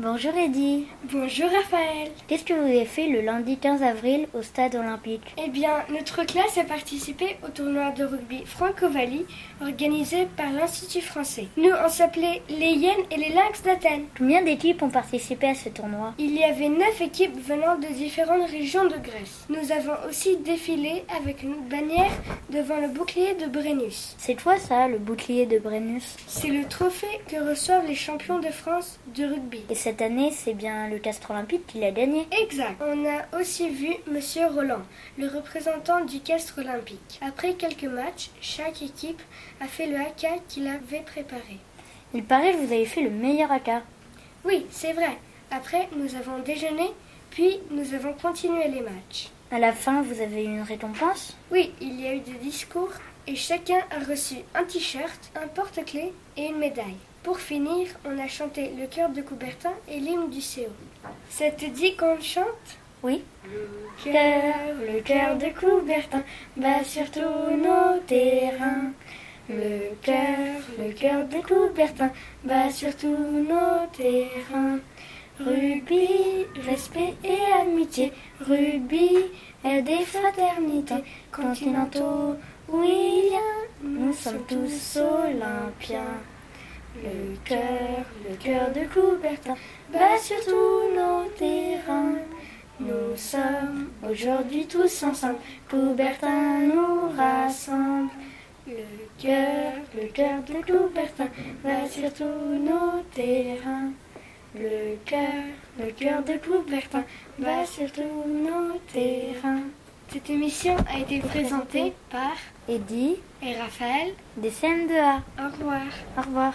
Bonjour Eddy. Bonjour Raphaël. Qu'est-ce que vous avez fait le lundi 15 avril au stade olympique? Eh bien, notre classe a participé au tournoi de rugby Franco-Valais organisé par l'Institut français. Nous, on s'appelait les Hyènes et les Lynx d'Athènes. Combien d'équipes ont participé à ce tournoi? Il y avait neuf équipes venant de différentes régions de Grèce. Nous avons aussi défilé avec une bannière devant le bouclier de Brennus. C'est toi ça, le bouclier de Brennus? C'est le trophée que reçoivent les champions de France de rugby. Et cette année, c'est bien le Castre Olympique qui l'a gagné. Exact. On a aussi vu Monsieur Roland, le représentant du Castre Olympique. Après quelques matchs, chaque équipe a fait le haka qu'il avait préparé. Il paraît que vous avez fait le meilleur haka. Oui, c'est vrai. Après, nous avons déjeuné, puis nous avons continué les matchs. À la fin, vous avez eu une récompense? Oui, il y a eu des discours et chacun a reçu un t-shirt, un porte-clés et une médaille. Pour finir, on a chanté le cœur de Coubertin et l'hymne du CO. Ça te dit qu'on chante? Oui. Le cœur, le cœur de Coubertin bat sur tous nos terrains. Le cœur, le cœur de Coubertin bat sur tous nos terrains. Rugby, respect et amitié. Rugby et des fraternités continentaux. Oui, nous sommes tous olympiens. Le cœur, le cœur de Coubertin bat sur tous nos terrains. Nous sommes aujourd'hui tous ensemble. Coubertin nous rassemble. Le cœur, le cœur de Coubertin bat sur tous nos terrains. Le cœur, le cœur de Coubertin bat sur tous nos terrains. Cette émission a été présentée par Eddy et Raphaël. des CM2A. Au revoir. Au revoir.